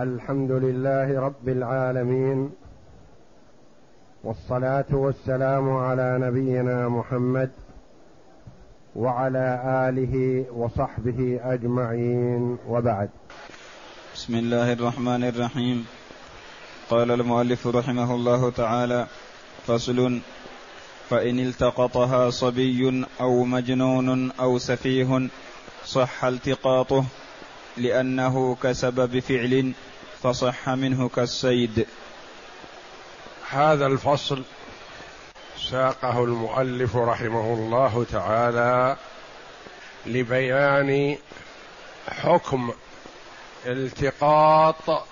الحمد لله رب العالمين والصلاة والسلام على نبينا محمد وعلى آله وصحبه أجمعين وبعد. بسم الله الرحمن الرحيم. قال المؤلف رحمه الله تعالى فصل فإن التقطها صبي أو مجنون أو سفيه صح التقاطه لأنه كسبب فعل فصح منه كالسيد هذا الفصل ساقه المؤلف رحمه الله تعالى لبيان حكم التقاط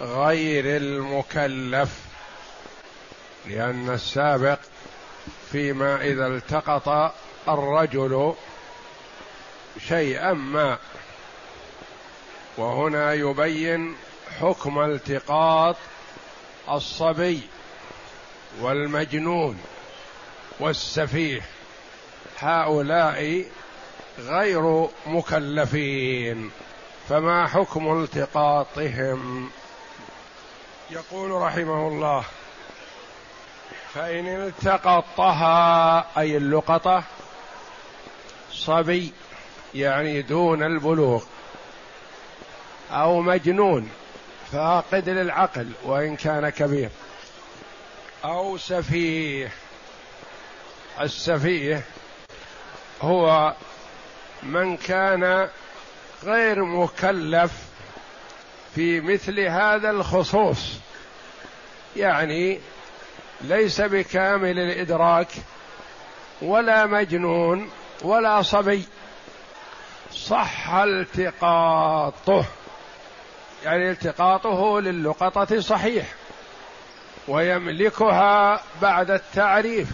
غير المكلف لأن السابق فيما إذا التقط الرجل شيئا ما وهنا يبين حكم التقاط الصبي والمجنون والسفيه. هؤلاء غير مكلفين. فما حكم التقاطهم؟ يقول رحمه الله فإن التقطها أي اللقطة صبي يعني دون البلوغ. أو مجنون. فاقد للعقل وإن كان كبير. أو سفيه. السفيه هو من كان غير مكلف في مثل هذا الخصوص. يعني ليس بكامل الإدراك ولا مجنون ولا صبي. صح التقاطه. يعني التقاطه للقطة صحيح ويملكها بعد التعريف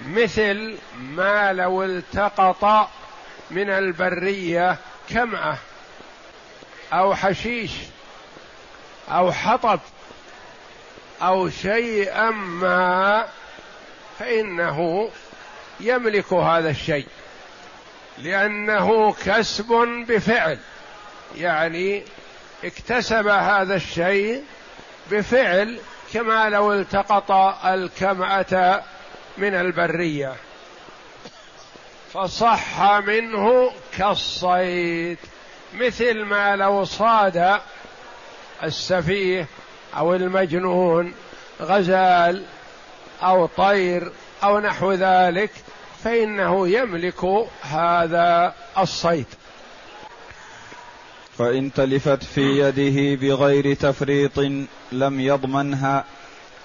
مثل ما لو التقط من البرية كمأة أو حشيش أو حطب أو شيئا ما فإنه يملك هذا الشيء لأنه كسب بفعل يعني اكتسب هذا الشيء بفعل كما لو التقط الكمأة من البرية. فصح منه كالصيد مثل ما لو صاد السفيه أو المجنون غزال أو طير أو نحو ذلك فإنه يملك هذا الصيد. فإن تلفت في يده بغير تفريط لم يضمنها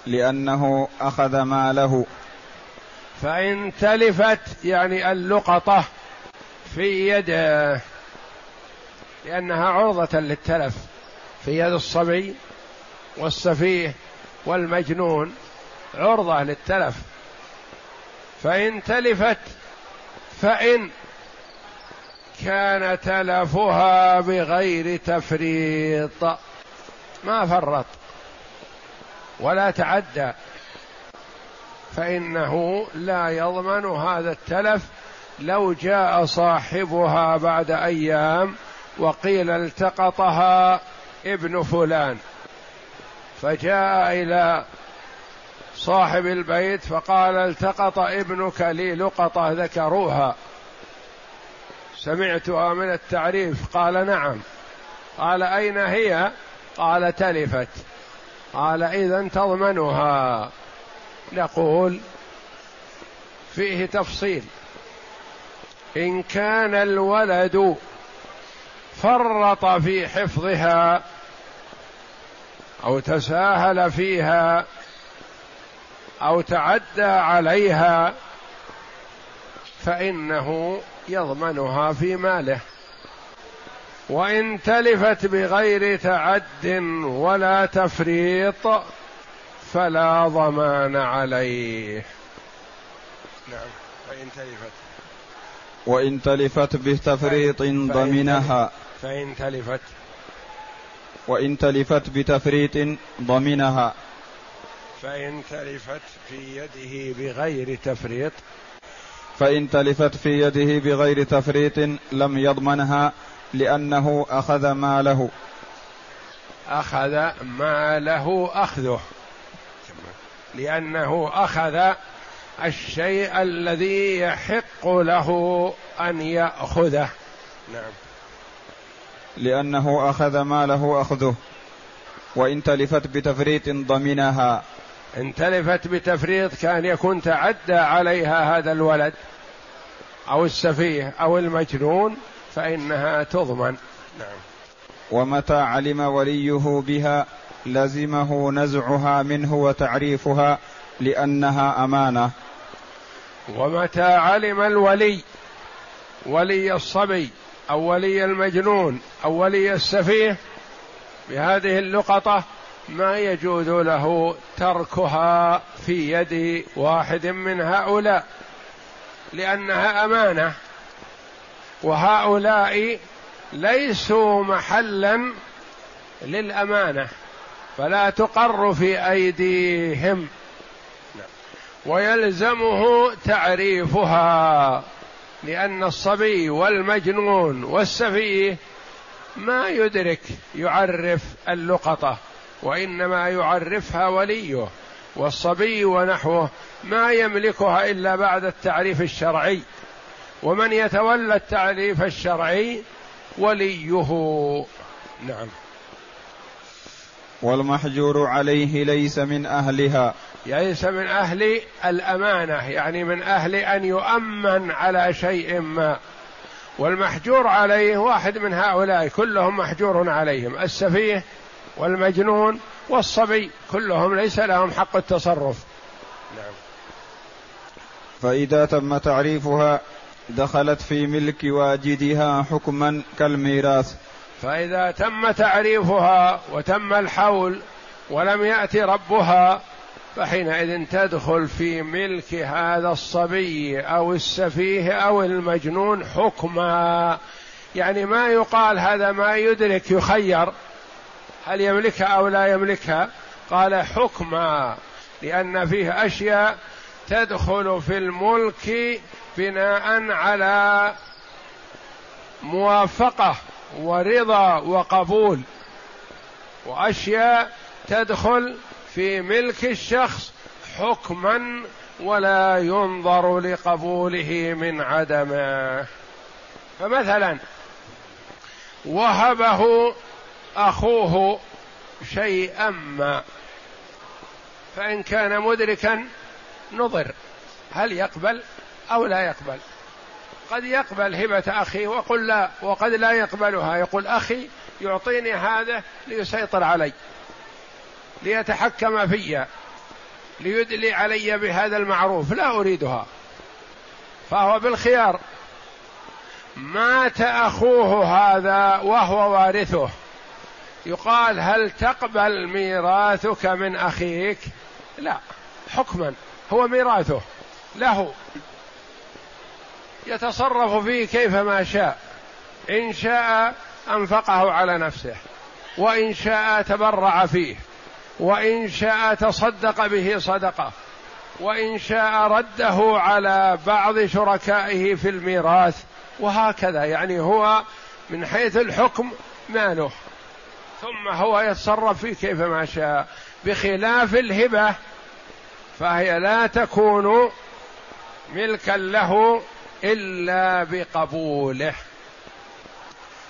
لأنه أخذ ماله. فإن تلفت يعني اللقطة في يده لأنها عرضة للتلف في يد الصبي والسفيه والمجنون عرضة للتلف. فإن تلفت فإن كان تلفها بغير تفريط. ما فرط. ولا تعدى. فإنه لا يضمن هذا التلف لو جاء صاحبها بعد أيام وقيل التقطها ابن فلان. فجاء إلى صاحب البيت فقال التقط ابنك لي لقطة ذكروها. سمعتها من التعريف؟ قال نعم. قال أين هي؟ قال تلفت. قال إذا تضمنها. نقول فيه تفصيل. إن كان الولد فرط في حفظها أو تساهل فيها أو تعدى عليها فإنه يضمنها في ماله. وإن تلفت بغير تعد ولا تفريط فلا ضمان عليه. نعم فإن تلفت. وإن تلفت بتفريط ضمنها. فإن تلفت. وإن تلفت بتفريط ضمنها. فإن تلفت في يده بغير تفريط فإن تلفت في يده بغير تفريط لم يضمنها لأنه أخذ ماله. أخذ ما له أخذه. لأنه أخذ الشيء الذي يحق له أن يأخذه. نعم. لأنه أخذ ما له أخذه. وإن تلفت بتفريط ضمنها. إن تلفت بتفريط كان يكون تعدى عليها هذا الولد أو السفيه أو المجنون فإنها تضمن. نعم. ومتى علم وليه بها لزمه نزعها منه وتعريفها لأنها أمانة. ومتى علم الولي ولي الصبي أو ولي المجنون أو ولي السفيه بهذه اللقطة ما يجوز له تركها في يد واحد من هؤلاء لأنها أمانة. وهؤلاء ليسوا محلا للأمانة فلا تقر في أيديهم. ويلزمه تعريفها لأن الصبي والمجنون والسفيه ما يدرك يعرف اللقطة. وإنما يعرفها وليه والصبي ونحوه ما يملكها إلا بعد التعريف الشرعي. ومن يتولى التعريف الشرعي وليه. نعم. والمحجور عليه ليس من أهلها. ليس من أهل الأمانة يعني من أهل أن يؤمن على شيء ما. والمحجور عليه واحد من هؤلاء كلهم محجور عليهم. السفيه والمجنون والصبي كلهم ليس لهم حق التصرف. نعم. فإذا تم تعريفها دخلت في ملك واجدها حكما كالميراث. فإذا تم تعريفها وتم الحول ولم يأتي ربها فحينئذ تدخل في ملك هذا الصبي أو السفيه أو المجنون حكما. يعني ما يقال هذا ما يدرك يخير. هل يملكها أو لا يملكها؟ قال حكما لأن فيه أشياء تدخل في الملك بناء على موافقة ورضا وقبول وأشياء تدخل في ملك الشخص حكما ولا ينظر لقبوله من عدمه. فمثلا وهبه أخوه شيئا ما. فإن كان مدركا نظر هل يقبل أو لا يقبل؟ قد يقبل هبة اخيه وقل لا وقد لا يقبلها. يقول أخي يعطيني هذا ليسيطر علي ليتحكم في ليدلي علي بهذا المعروف. لا أريدها. فهو بالخيار. مات أخوه هذا وهو وارثه. يقال هل تقبل ميراثك من أخيك؟ لا حكما هو ميراثه له. يتصرف فيه كيفما شاء إن شاء أنفقه على نفسه وإن شاء تبرع فيه وإن شاء تصدق به صدقة وإن شاء رده على بعض شركائه في الميراث وهكذا. يعني هو من حيث الحكم ماله. ثم هو يتصرف فيه كيفما شاء بخلاف الهبة. فهي لا تكون ملكا له إلا بقبوله.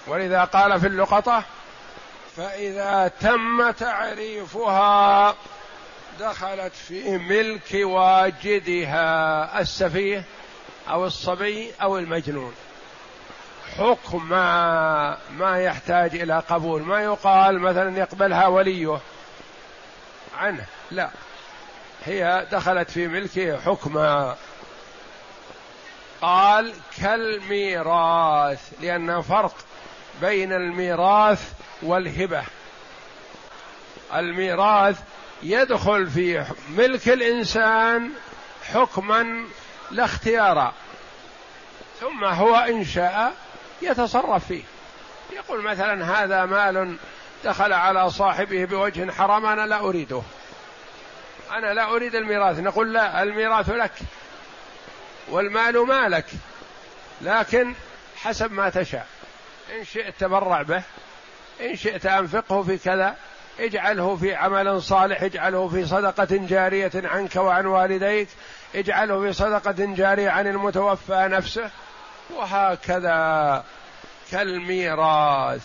ولذا قال في اللقطة فإذا تم تعريفها دخلت في ملك واجدها السفيه أو الصبي أو المجنون. حكم ما, يحتاج إلى قبول. ما يقال مثلا يقبلها وليه. عنه. لا. هي دخلت في ملكه حكما قال كالميراث لأن فرق بين الميراث والهبة. الميراث يدخل في ملك الإنسان حكما لا اختيارا ثم هو إن شاء يتصرف فيه. يقول مثلا هذا مال دخل على صاحبه بوجه حرام أنا لا أريده. أنا لا أريد الميراث. نقول لا الميراث لك والمال مالك لكن حسب ما تشاء. إن شئت تبرع به إن شئت أنفقه في كذا اجعله في عمل صالح اجعله في صدقة جارية عنك وعن والديك اجعله في صدقة جارية عن المتوفى نفسه. وهكذا كالميراث.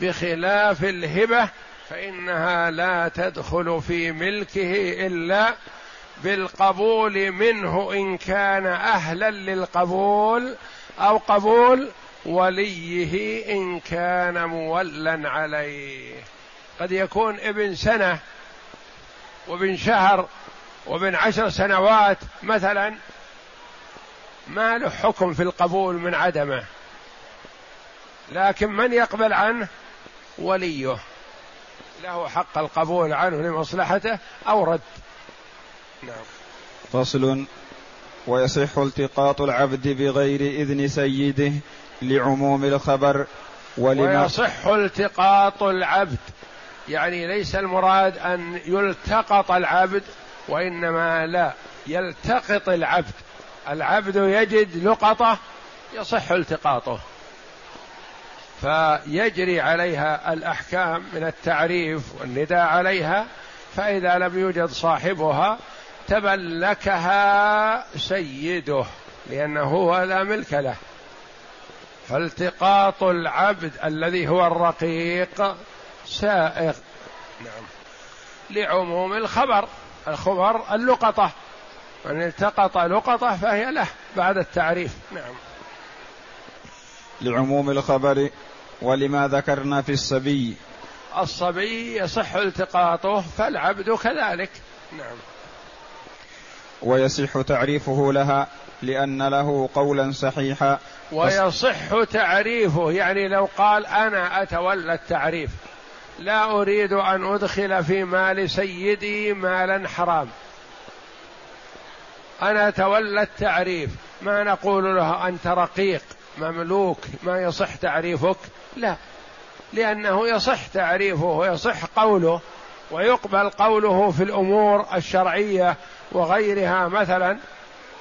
بخلاف الهبة فإنها لا تدخل في ملكه إلا بالقبول منه إن كان أهلا للقبول أو قبول وليه إن كان مولا عليه. قد يكون ابن سنة وابن شهر وابن عشر سنوات مثلا ما له حكم في القبول من عدمه. لكن من يقبل عنه؟ وليه. له حق القبول عنه لمصلحته أو رد. نعم. فصل. ويصح التقاط العبد بغير إذن سيده لعموم الخبر ولما ويصح التقاط العبد. يعني ليس المراد أن يلتقط العبد وإنما لا يلتقط العبد. العبد يجد لقطه يصح التقاطه فيجري عليها الأحكام من التعريف والنداء عليها فإذا لم يوجد صاحبها تملكها سيده لأنه هو لا ملك له. فالتقاط العبد الذي هو الرقيق سائغ. نعم. لعموم الخبر الخبر اللقطة. من التقط لقطة فهي له بعد التعريف. نعم. لعموم الخبر ولما ذكرنا في الصبي؟ الصبي يصح التقاطه فالعبد كذلك. نعم. ويصح تعريفه لها لأن له قولا صحيحا. ويصح تعريفه يعني لو قال أنا أتولى التعريف لا أريد أن أدخل في مال سيدي مالا حرام. أنا أتولى التعريف. ما نقول له أنت رقيق مملوك ما يصح تعريفك. لا لأنه يصح تعريفه ويصح قوله ويقبل قوله في الأمور الشرعية وغيرها مثلا.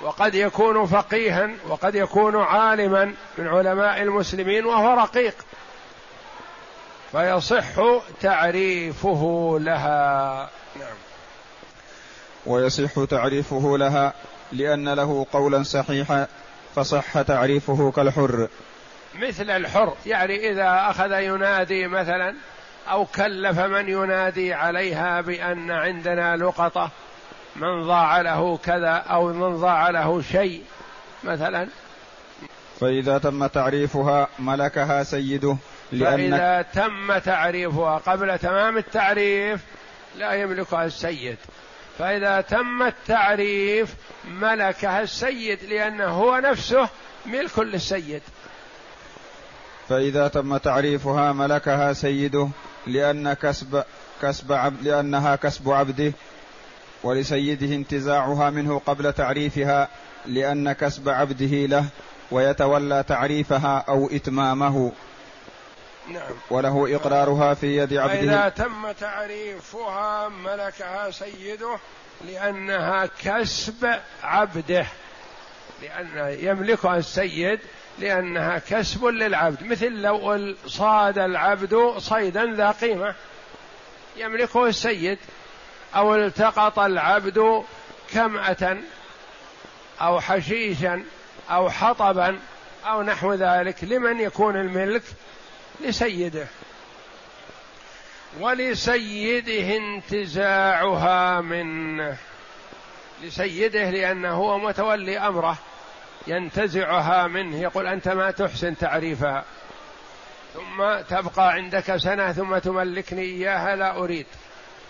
وقد يكون فقيها وقد يكون عالما من علماء المسلمين وهو رقيق. فيصح تعريفه لها. نعم. ويصح تعريفه لها لأن له قولا صحيحا فصح تعريفه كالحر. مثل الحر يعني إذا أخذ ينادي مثلا أو كلف من ينادي عليها بأن عندنا لقطة من ضاع له كذا أو من ضاع له شيء مثلا. فإذا تم تعريفها ملكها سيده لأن فإذا تم تعريفها قبل تمام التعريف لا يملكها السيد. فإذا تم التعريف ملكها السيد لأنه هو نفسه ملك للسيد. فإذا تم تعريفها ملكها سيده لأن كسب كسب عبد لأنها كسب عبده ولسيده انتزاعها منه قبل تعريفها لأن كسب عبده له ويتولى تعريفها أو إتمامه. نعم. وله إقرارها في يد عبده. إذا تم تعريفها ملكها سيده لأنها كسب عبده لأن يملكها السيد لأنها كسب للعبد. مثل لو صاد العبد صيدا ذا قيمة. يملكه السيد. أو التقط العبد كمأة أو حشيشا أو حطبا أو نحو ذلك. لمن يكون الملك؟ لسيده. ولسيده انتزاعها منه لسيده لأنه هو متولي أمره ينتزعها منه يقول أنت ما تحسن تعريفها. ثم تبقى عندك سنة ثم تملكني إياها لا أريد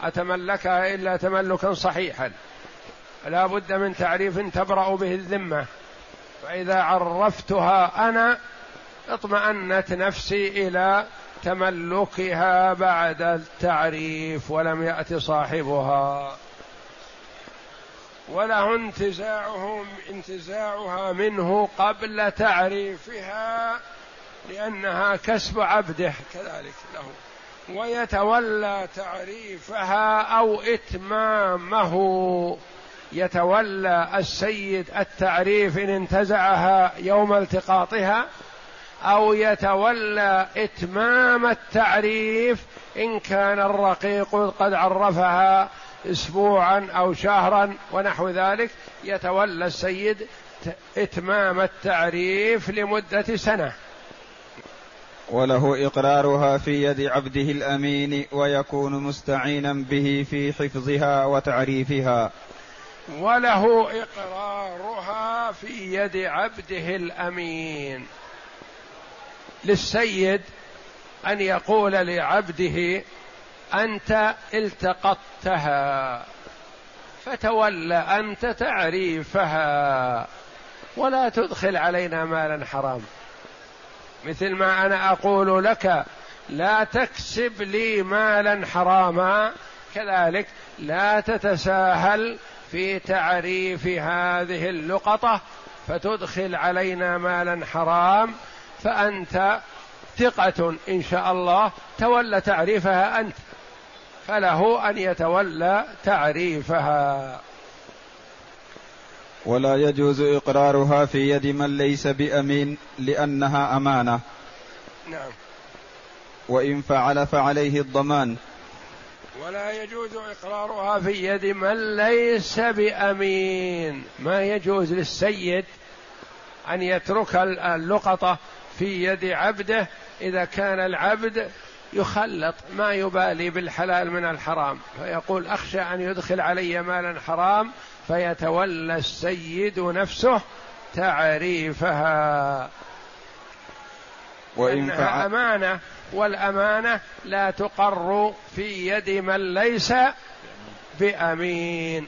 أتملكها إلا تملكا صحيحا. لا بد من تعريف تبرأ به الذمة. فإذا عرفتها أنا أطمأنت نفسي إلى تملكها بعد التعريف ولم يأت صاحبها. وله انتزاعه انتزاعها منه قبل تعريفها لأنها كسب عبده كذلك له. ويتولى تعريفها أو إتمامه. يتولى السيد التعريف إن انتزعها يوم التقاطها أو يتولى إتمام التعريف إن كان الرقيق قد عرفها اسبوعا أو شهرا ونحو ذلك يتولى السيد إتمام التعريف لمدة سنة. وله إقرارها في يد عبده الأمين ويكون مستعينا به في حفظها وتعريفها. وله إقرارها في يد عبده الأمين. للسيد أن يقول لعبده أنت التقطتها فتول أنت تعريفها ولا تدخل علينا مالا حرام. مثل ما أنا أقول لك لا تكسب لي مالا حراما كذلك لا تتساهل في تعريف هذه اللقطة فتدخل علينا مالا حرام. فأنت ثقة إن شاء الله تولى تعريفها أنت فله أن يتولى تعريفها. ولا يجوز إقرارها في يد من ليس بأمين لأنها أمانة. نعم. وإن فعل فعليه الضمان. ولا يجوز إقرارها في يد من ليس بأمين. ما يجوز للسيد أن يترك اللقطة في يد عبده إذا كان العبد يخلط ما يبالي بالحلال من الحرام فيقول أخشى أن يدخل علي مالا حرام فيتولى السيد نفسه تعريفها. وإنها أمانة والأمانة لا تقر في يد من ليس بأمين.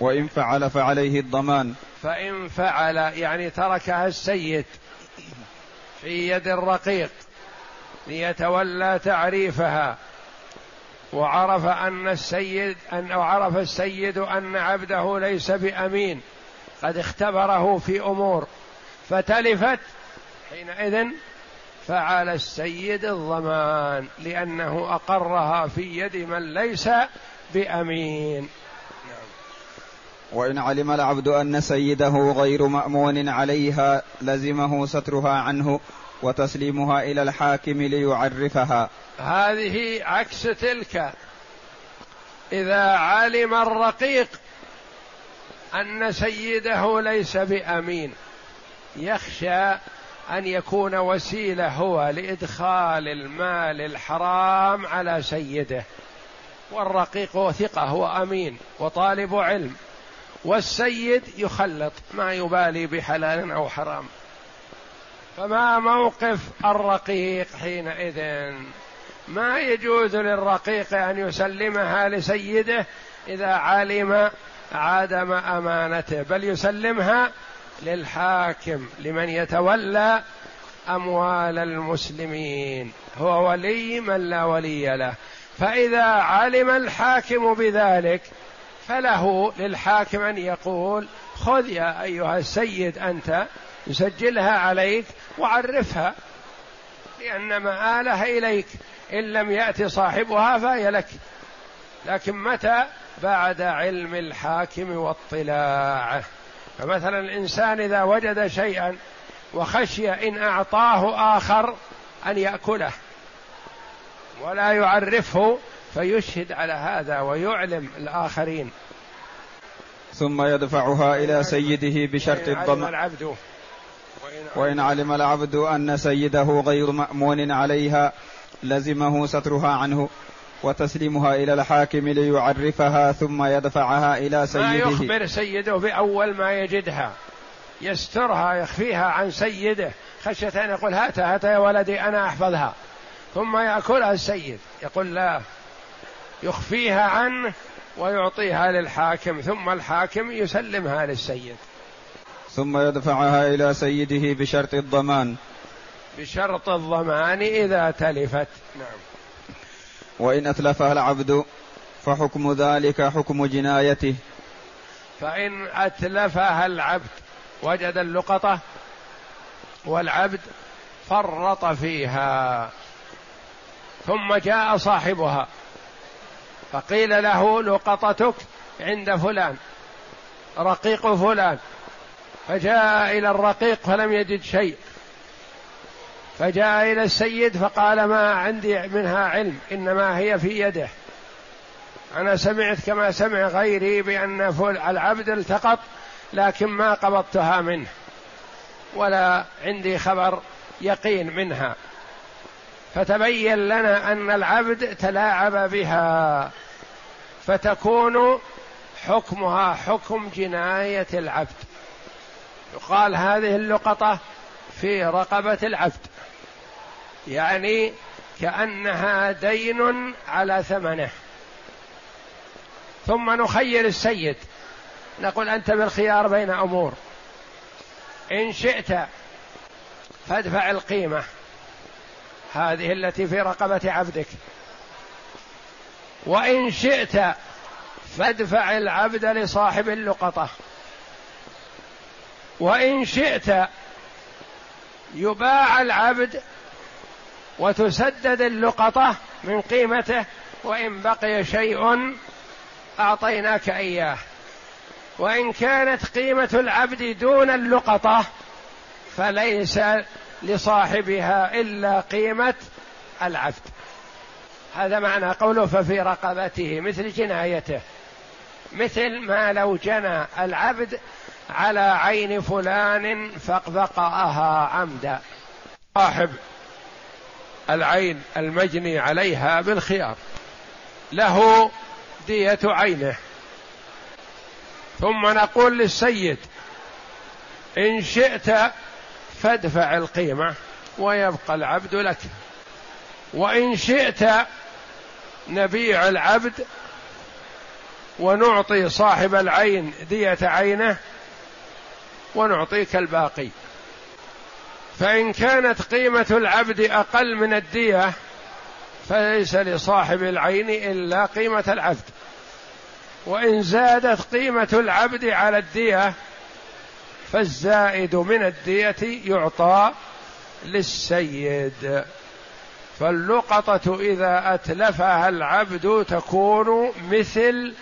وإن فعل فعليه الضمان. فإن فعل يعني تركها السيد. في يد الرقيق ليتولى تعريفها. وعرف أن السيد أن عرف السيد أن عبده ليس بأمين. قد اختبره في أمور. فتلفت حينئذ فعلى السيد الضمان لأنه أقرها في يد من ليس بأمين. وإن علم العبد أن سيده غير مأمون عليها لزمه سترها عنه وتسليمها إلى الحاكم ليعرفها. هذه عكس تلك. إذا علم الرقيق أن سيده ليس بأمين يخشى أن يكون وسيلة هو لإدخال المال الحرام على سيده والرقيق ثقه هو أمين وطالب علم. والسيد يخلط ما يبالي بحلال أو حرام. فما موقف الرقيق حينئذ؟ ما يجوز للرقيق أن يسلمها لسيده إذا علم عدم أمانته بل يسلمها للحاكم لمن يتولى أموال المسلمين. هو ولي من لا ولي له. فإذا علم الحاكم بذلك فله للحاكم أن يقول خذ يا أيها السيد أنت يسجلها عليك وعرفها لأن مآلها إليك إن لم يأتي صاحبها فهي لك. لكن متى؟ بعد علم الحاكم واطلاعه. فمثلا الإنسان إذا وجد شيئا وخشي إن أعطاه آخر أن يأكله ولا يعرفه فيشهد على هذا ويعلم الآخرين. ثم يدفعها إلى سيده بشرط الضمان العبد. وإن علم العبد أن سيده غير مأمون عليها لزمه سترها عنه وتسليمها إلى الحاكم ليعرفها ثم يدفعها إلى سيده. ما يخبر سيده بأول ما يجدها. يسترها يخفيها عن سيده. خشية أن يقول هات هات يا ولدي أنا أحفظها. ثم يأكلها السيد. يقول لا يخفيها عنه ويعطيها للحاكم ثم الحاكم يسلمها للسيد. ثم يدفعها إلى سيده بشرط الضمان. بشرط الضمان إذا تلفت. نعم. وإن أتلفها العبد فحكم ذلك حكم جنايته. فإن أتلفها العبد وجد اللقطة والعبد فرط فيها ثم جاء صاحبها. فقيل له لقطتك عند فلان رقيق فلان. فجاء إلى الرقيق فلم يجد شيء. فجاء إلى السيد فقال ما عندي منها علم إنما هي في يده. أنا سمعت كما سمع غيري بأن العبد التقط لكن ما قبضتها منه ولا عندي خبر يقين منها. فتبين لنا أن العبد تلاعب بها. فتكون حكمها حكم جناية العبد. يقال هذه اللقطة في رقبة العبد. يعني كأنها دين على ثمنه. ثم نخير السيد. نقول أنت بالخيار بين أمور. إن شئت فادفع القيمة. هذه التي في رقبة عبدك. وإن شئت فادفع العبد لصاحب اللقطة. وإن شئت يباع العبد وتسدد اللقطة من قيمته وإن بقي شيء أعطيناك إياه. وإن كانت قيمة العبد دون اللقطة فليس لصاحبها إلا قيمة العبد. هذا معنى قوله ففي رقبته مثل جنايته. مثل ما لو جنى العبد على عين فلان فقطعها عمدا. صاحب العين المجني عليها بالخيار. له دية عينه. ثم نقول للسيد إن شئت فادفع القيمة ويبقى العبد لك. وإن شئت نبيع العبد ونعطي صاحب العين دية عينه ونعطيك الباقي فإن كانت قيمة العبد أقل من الدية فليس لصاحب العين إلا قيمة العبد. وإن زادت قيمة العبد على الدية فالزائد من الدية يعطى للسيد. فاللقطة إذا أتلفها العبد تكون مثل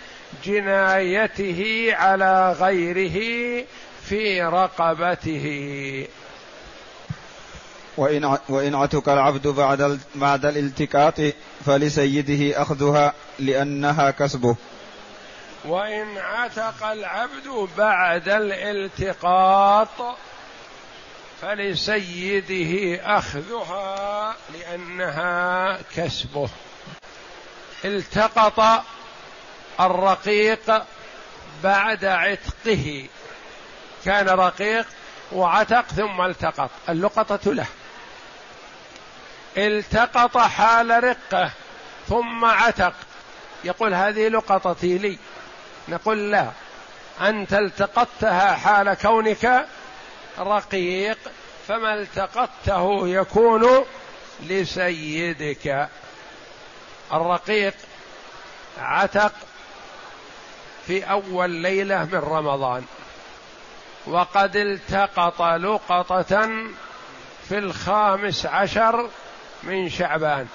جنايته على غيره في رقبته. وإن وإن عتق العبد بعد بعد الالتقاط فلسيده أخذها لأنها كسبه. وإن عتق العبد بعد الالتقاط فلسيده أخذها لأنها كسبه. التقط الرقيق بعد عتقه. كان رقيق وعتق ثم التقط. اللقطة له. التقط حال رقه ثم عتق. يقول هذه لقطتي لي. نقول لا. أنت التقطتها حال كونك رقيق فما التقطته يكون لسيدك. الرقيق عتق في أول ليلة من رمضان وقد التقط لقطة في الخامس عشر من شعبان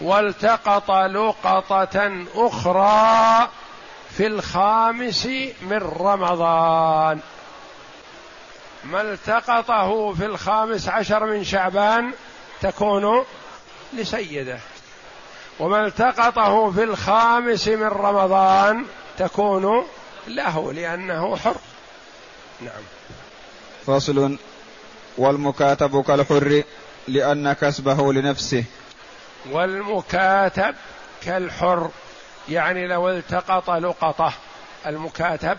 والتقط لقطة أخرى في الخامس من رمضان. ما التقطه في الخامس عشر من شعبان تكون لسيده. وما التقطه في الخامس من رمضان تكون له لأنه حر. نعم. فصل والمكاتب كالحر لأن كسبه لنفسه. والمكاتب كالحر يعني لو التقط لقطه المكاتب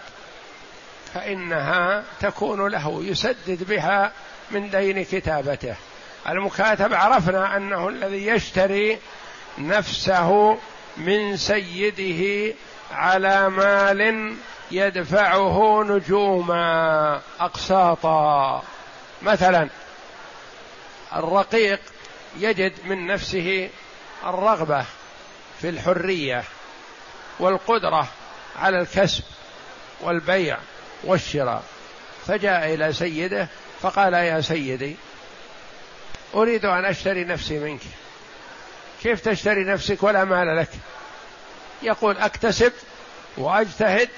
فإنها تكون له يسدد بها من دين كتابته. المكاتب عرفنا أنه الذي يشتري نفسه من سيده على مال يدفعه نجوما. أقساطا. مثلا الرقيق يجد من نفسه الرغبة في الحرية والقدرة على الكسب والبيع. والشراء. فجاء إلى سيده فقال يا سيدي أريد أن أشتري نفسي منك. كيف تشتري نفسك؟ ولا مال لك. يقول أكتسب وأجتهد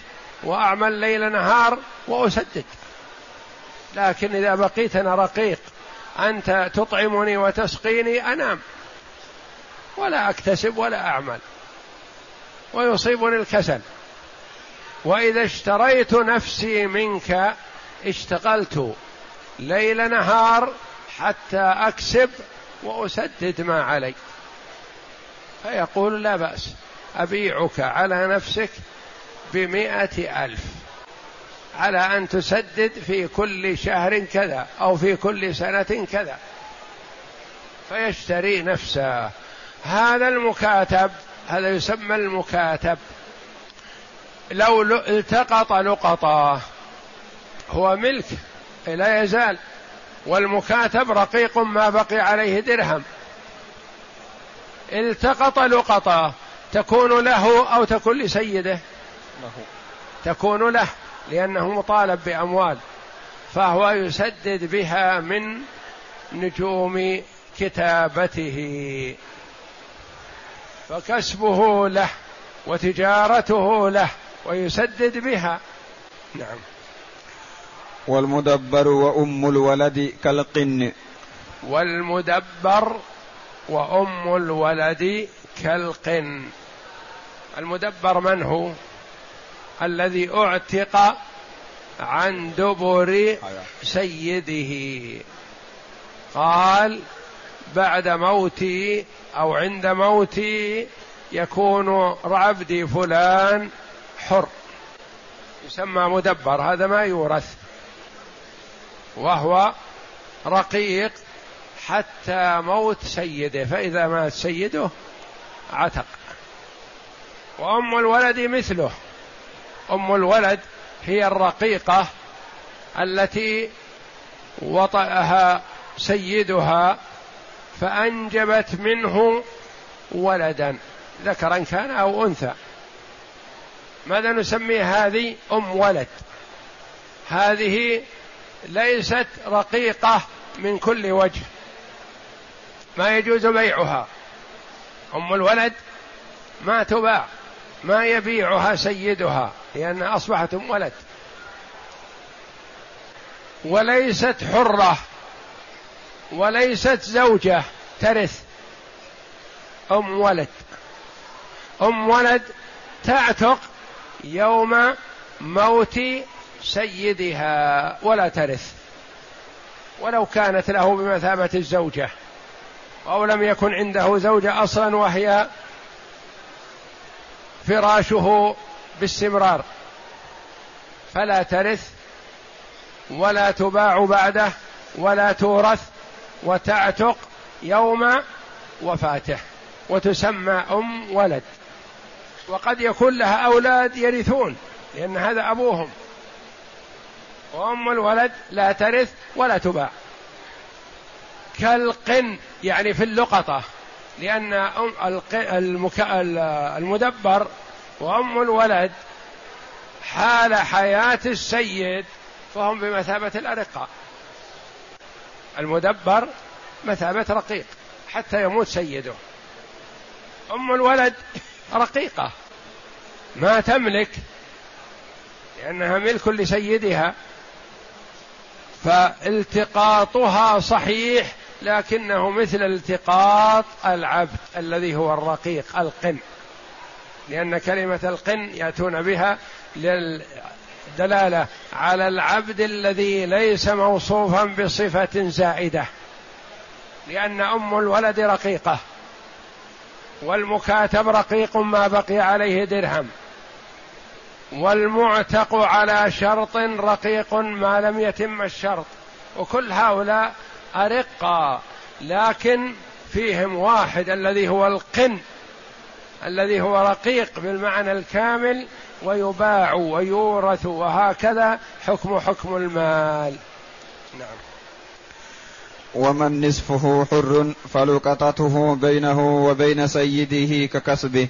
وأعمل ليل نهار وأسدد. لكن إذا بقيت أنا رقيق أنت تطعمني وتسقيني أنام. ولا أكتسب ولا أعمل. ويصيبني الكسل. وإذا اشتريت نفسي منك اشتغلت ليل نهار حتى أكسب وأسدد ما علي. فيقول لا بأس أبيعك على نفسك بمائة ألف على أن تسدد في كل شهر كذا أو في كل سنة كذا. فيشتري نفسه. هذا المكاتب هذا يسمى المكاتب. لو التقط لقطة هو ملك لا يزال والمكاتب رقيق ما بقي عليه درهم. التقط لقطة تكون له أو تكون لسيده. تكون له لأنه مطالب بأموال. فهو يسدد بها من نجوم كتابته. فكسبه له وتجارته له. ويسدد بها. نعم. والمدبر وأم الولد كالقن. والمدبر وأم الولد كالقن. المدبر من هو؟ الذي أعتق عن دبر سيده. قال بعد موتي أو عند موتي يكون عبدي فلان حر. يسمى مدبر هذا ما يورث. وهو رقيق حتى موت سيده فإذا مات سيده عتق. وأم الولد مثله. أم الولد هي الرقيقة التي وطأها سيدها فأنجبت منه ولدا ذكرا كان أو أنثى. ماذا نسمي هذه؟ أم ولد. هذه ليست رقيقة من كل وجه. ما يجوز بيعها. أم الولد ما تباع ما يبيعها سيدها لأنها أصبحت أم ولد. وليست حرة وليست زوجة ترث أم ولد. أم ولد تعتق يوم موت سيدها ولا ترث. ولو كانت له بمثابة الزوجة أو لم يكن عنده زوجة أصلا وهي فراشه باستمرار. فلا ترث ولا تباع بعده ولا تورث وتعتق يوم وفاته وتسمى أم ولد. وقد يكون لها أولاد يرثون لأن هذا أبوهم. وأم الولد لا ترث ولا تباع. كالقن يعني في اللقطة لأن المدبر وأم الولد حال حياة السيد فهم بمثابة الأرقاء. المدبر مثابة رقيق حتى يموت سيده. أم الولد رقيقة. ما تملك لأنها ملك لسيدها. فالتقاطها صحيح لكنه مثل التقاط العبد الذي هو الرقيق القن. لأن كلمة القن يأتون بها للدلالة على العبد الذي ليس موصوفا بصفة زائدة. لأن أم الولد رقيقة. والمكاتب رقيق ما بقي عليه درهم. والمعتق على شرط رقيق ما لم يتم الشرط. وكل هؤلاء أرقا لكن فيهم واحد الذي هو القن الذي هو رقيق بالمعنى الكامل ويباع ويورث وهكذا حكم حكم المال. نعم. ومن نصفه حر فلقطته بينه وبين سيده ككسبه.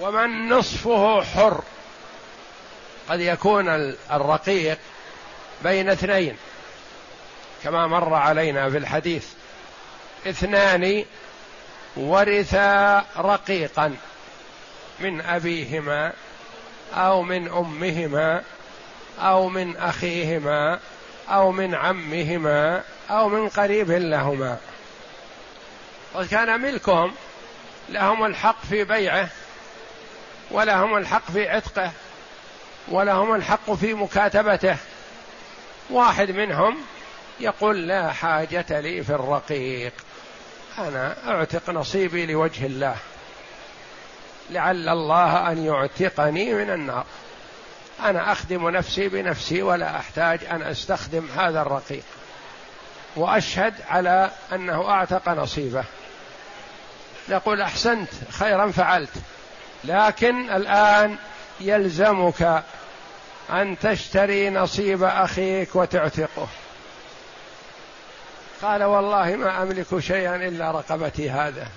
ومن نصفه حر قد يكون الرقيق بين اثنين كما مر علينا في الحديث. اثنان ورثا رقيقا من أبيهما أو من أمهما أو من أخيهما أو من عمهما أو من قريب لهما. وكان ملكهم لهم الحق في بيعه ولهم الحق في عتقه ولهم الحق في مكاتبته. واحد منهم يقول لا حاجة لي في الرقيق. أنا أعتق نصيبي لوجه الله. لعل الله أن يعتقني من النار. أنا أخدم نفسي بنفسي ولا أحتاج أن أستخدم هذا الرقيق. وأشهد على أنه أعتق نصيبه. نقول أحسنت خيرا فعلت. لكن الآن يلزمك أن تشتري نصيب أخيك وتعتقه. قال والله ما أملك شيئا إلا رقبتي هذا.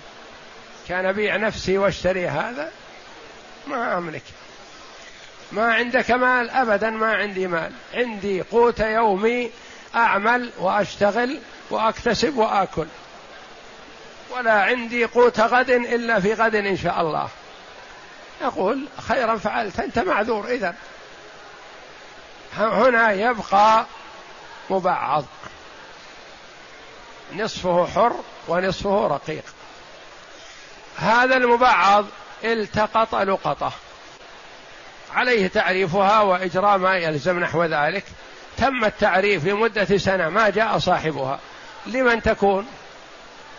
كان أبيع نفسي وأشتري هذا؟ ما أملك. ما عندك مال؟ أبدا ما عندي مال. عندي قوت يومي أعمل وأشتغل وأكتسب وآكل. ولا عندي قوت غد إلا في غد إن شاء الله. يقول خيرا فعلت أنت معذور إذا. هنا يبقى مبعض. نصفه حر ونصفه رقيق. هذا المبعض التقط لقطة. عليه تعريفها وإجراء ما يلزم نحو ذلك. تم التعريف لمدة سنة ما جاء صاحبها. لمن تكون؟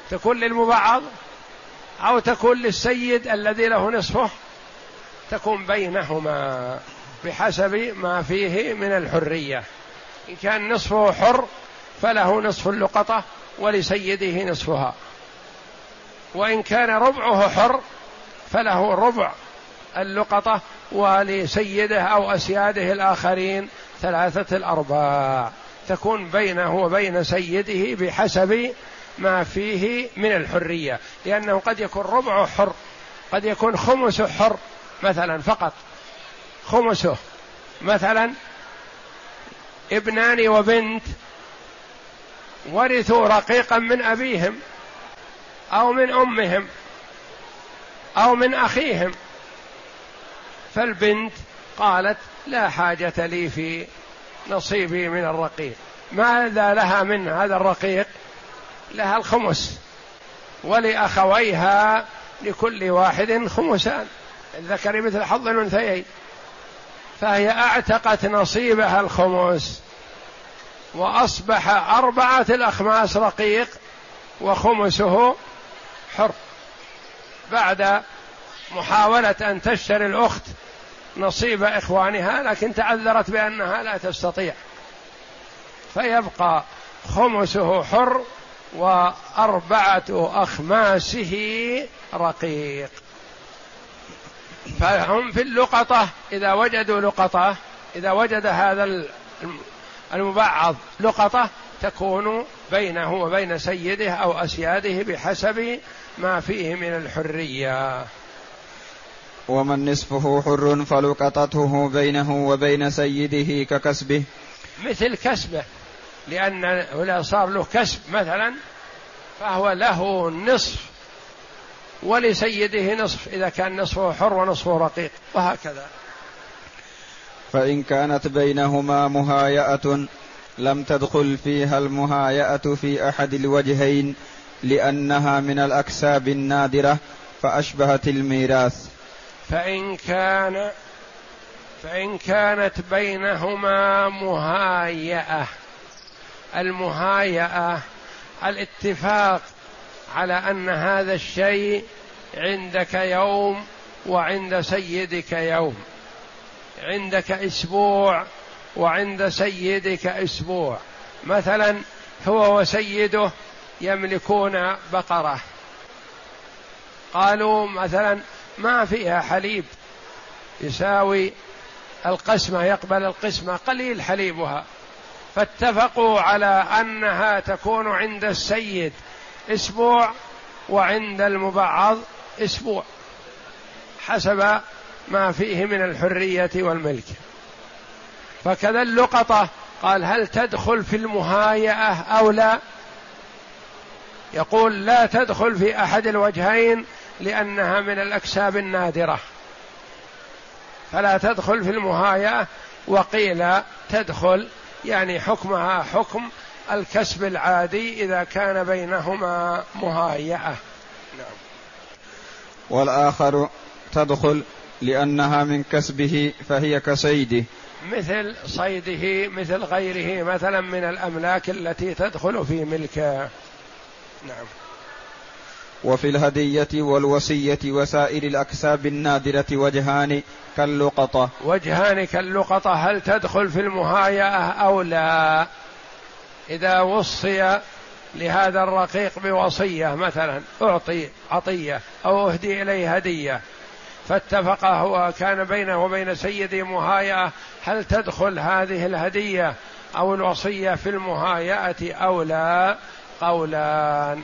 تكون للمبعض أو تكون للسيد الذي له نصفه؟ تكون بينهما بحسب ما فيه من الحرية. إن كان نصفه حر فله نصف اللقطة ولسيده نصفها. وإن كان ربعه حر فله ربع اللقطة ولسيده أو أسياده الآخرين ثلاثة الأرباع. تكون بينه وبين سيده بحسب ما فيه من الحرية. لأنه قد يكون ربعه حر قد يكون خمسه حر مثلا فقط. خمسه مثلا ابنان وبنت ورثوا رقيقا من أبيهم أو من أمهم أو من أخيهم. فالبنت قالت لا حاجة لي في نصيبي من الرقيق. ماذا لها من هذا الرقيق؟ لها الخمس. ولأخويها لكل واحد خمسان. الذكر مثل حظ الأنثيين. فهي أعتقت نصيبها الخمس. وأصبح أربعة الأخماس رقيق وخمسه حر. بعد محاولة أن تشتري الأخت نصيب إخوانها لكن تعذرت بأنها لا تستطيع. فيبقى خمسه حر وأربعة أخماسه رقيق. فهم في اللقطة إذا وجدوا لقطة إذا وجد هذا المبعض لقطة تكون بينه وبين سيده أو أسياده بحسب ما فيه من الحرية. ومن نصفه حر فلقطته بينه وبين سيده ككسبه. مثل كسبه لأن إذا صار له كسب مثلا فهو له نصف ولسيده نصف إذا كان نصفه حر ونصفه رقيق وهكذا. فإن كانت بينهما مهايأة لم تدخل فيها المهايأة في أحد الوجهين لأنها من الأكساب النادرة فأشبهت الميراث. فإن كان فإن كانت بينهما مهايأة المهايأة الاتفاق على أن هذا الشيء عندك يوم وعند سيدك يوم. عندك أسبوع وعند سيدك أسبوع. مثلا هو وسيده يملكون بقرة. قالوا مثلا ما فيها حليب يساوي القسمة يقبل القسمة قليل حليبها. فاتفقوا على أنها تكون عند السيد أسبوع وعند المبعض أسبوع حسب ما فيه من الحرية والملك. فكذا اللقطة قال هل تدخل في المهايئة أو لا؟ يقول لا تدخل في أحد الوجهين لأنها من الأكساب النادرة. فلا تدخل في المهايئة وقيل تدخل يعني حكمها حكم الكسب العادي إذا كان بينهما مهايئه نعم. والآخر تدخل لأنها من كسبه فهي كصيده. مثل صيده مثل غيره مثلا من الأملاك التي تدخل في ملكه. نعم. وفي الهدية والوصية وسائر الأكساب النادرة وجهان كاللقطة. وجهان كاللقطة هل تدخل في المهايئة أو لا؟ إذا وصي لهذا الرقيق بوصية مثلا أعطي عطية أو أهدي إليه هدية فاتفق هو كان بينه وبين سيدي مهايئة هل تدخل هذه الهدية أو الوصية في المهايئة أو لا؟ قولان.